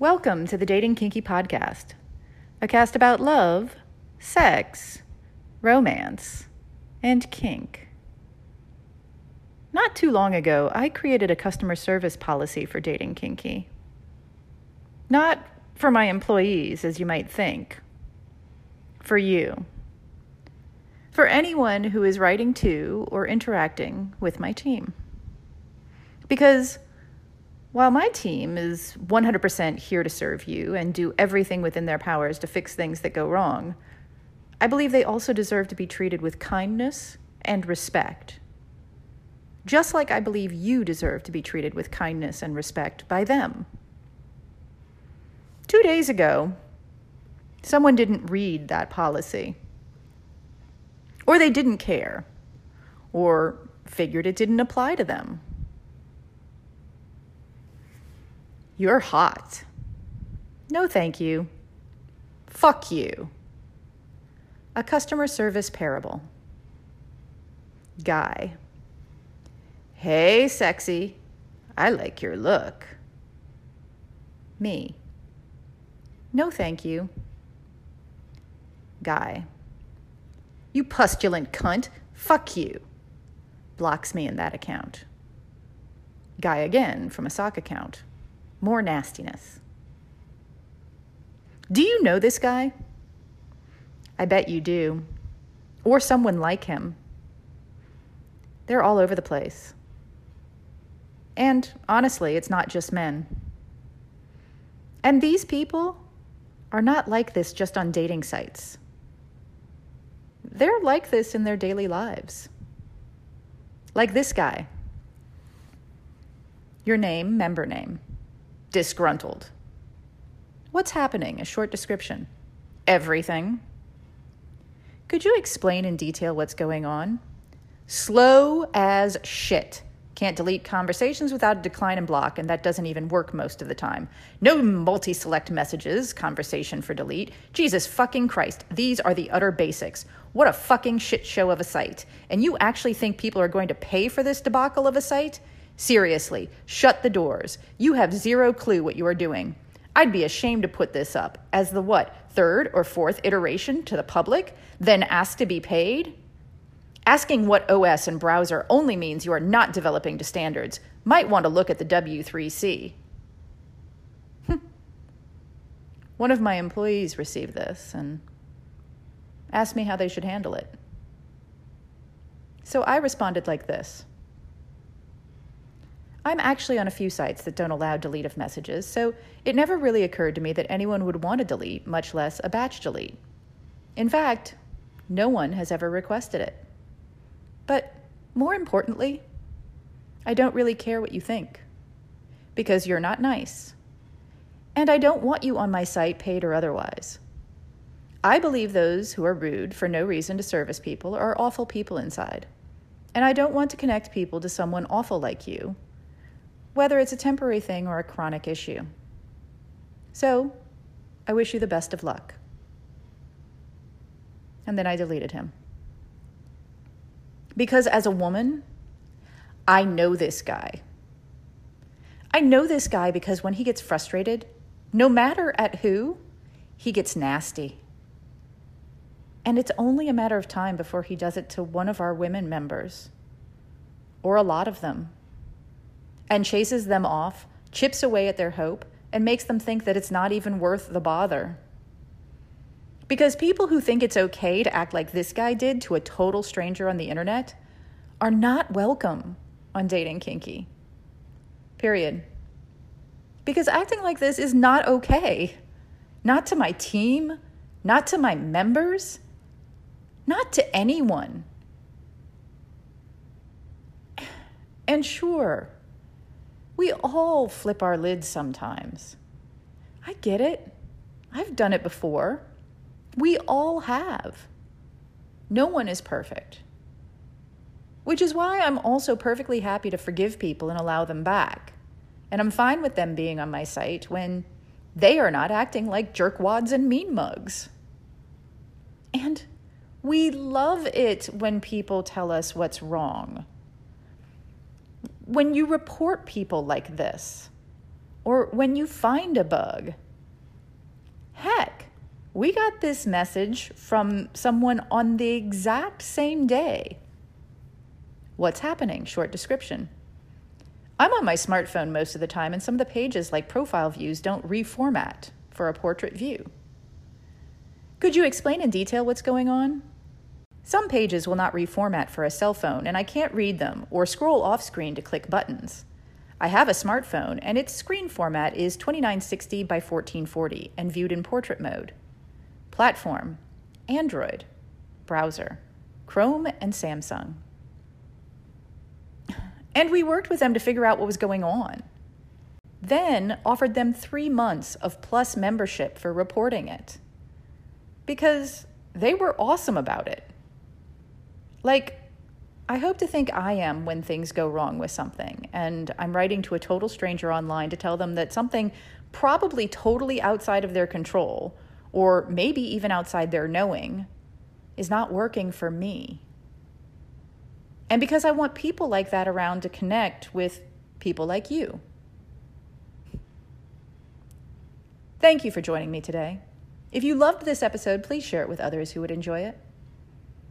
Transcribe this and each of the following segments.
Welcome to the Dating Kinky Podcast, a cast about love, sex, romance, and kink. Not too long ago, I created a customer service policy for Dating Kinky. Not for my employees, as you might think, for you. For anyone who is writing to or interacting with my team. Because while my team is 100% here to serve you and do everything within their powers to fix things that go wrong, I believe they also deserve to be treated with kindness and respect. Just like I believe you deserve to be treated with kindness and respect by them. Two days ago, someone didn't read that policy. Or they didn't care. Or figured it didn't apply to them. You're hot. No, thank you. Fuck you. A customer service parable. Guy. Hey, sexy. I like your look. Me. No, thank you. Guy. You pustulant cunt. Fuck you. Blocks me in that account. Guy again from a sock account more nastiness. Do you know this guy? I bet you do. Or someone like him. They're all over the place. And honestly, it's not just men. And these people are not like this just on dating sites. They're like this in their daily lives. Like this guy. Your name, member name disgruntled. What's happening? A short description. Everything. Could you explain in detail what's going on? Slow as shit. Can't delete conversations without a decline and block, and that doesn't even work most of the time. No multi select messages, conversation for delete. Jesus fucking Christ, these are the utter basics. What a fucking shit show of a site. And you actually think people are going to pay for this debacle of a site? Seriously, shut the doors. You have zero clue what you are doing. I'd be ashamed to put this up as the what, third or fourth iteration to the public, then ask to be paid? Asking what OS and browser only means you are not developing to standards. Might want to look at the W3C. One of my employees received this and asked me how they should handle it. So I responded like this. I'm actually on a few sites that don't allow delete of messages, so it never really occurred to me that anyone would want to delete, much less a batch delete. In fact, no one has ever requested it. But more importantly, I don't really care what you think, because you're not nice. And I don't want you on my site, paid or otherwise. I believe those who are rude for no reason to service people are awful people inside. And I don't want to connect people to someone awful like you whether it's a temporary thing or a chronic issue. So, I wish you the best of luck. And then I deleted him. Because as a woman, I know this guy. I know this guy because when he gets frustrated, no matter at who, he gets nasty. And it's only a matter of time before he does it to one of our women members, or a lot of them and chases them off, chips away at their hope, and makes them think that it's not even worth the bother. Because people who think it's okay to act like this guy did to a total stranger on the internet are not welcome on Dating Kinky. Period. Because acting like this is not okay. Not to my team, not to my members, not to anyone. And sure, we all flip our lids sometimes. I get it. I've done it before. We all have. No one is perfect. Which is why I'm also perfectly happy to forgive people and allow them back. And I'm fine with them being on my site when they are not acting like jerkwads and mean mugs. And we love it when people tell us what's wrong when you report people like this, or when you find a bug. Heck, we got this message from someone on the exact same day. What's happening? Short description. I'm on my smartphone most of the time, and some of the pages, like profile views, don't reformat for a portrait view. Could you explain in detail what's going on? Some pages will not reformat for a cell phone, and I can't read them or scroll off screen to click buttons. I have a smartphone, and its screen format is 2960 by 1440 and viewed in portrait mode. Platform Android, browser, Chrome, and Samsung. And we worked with them to figure out what was going on. Then offered them three months of plus membership for reporting it. Because they were awesome about it. Like, I hope to think I am when things go wrong with something, and I'm writing to a total stranger online to tell them that something probably totally outside of their control, or maybe even outside their knowing, is not working for me. And because I want people like that around to connect with people like you. Thank you for joining me today. If you loved this episode, please share it with others who would enjoy it.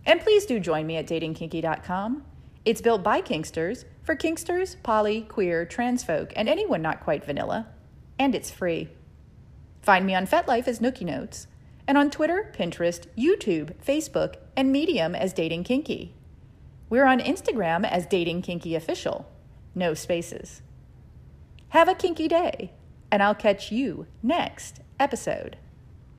And please do join me at datingkinky.com. It's built by Kinksters for Kinksters, poly, queer, trans folk, and anyone not quite vanilla. And it's free. Find me on FetLife as Nookie Notes, and on Twitter, Pinterest, YouTube, Facebook, and Medium as Dating Kinky. We're on Instagram as Dating Kinky Official. No spaces. Have a kinky day, and I'll catch you next episode.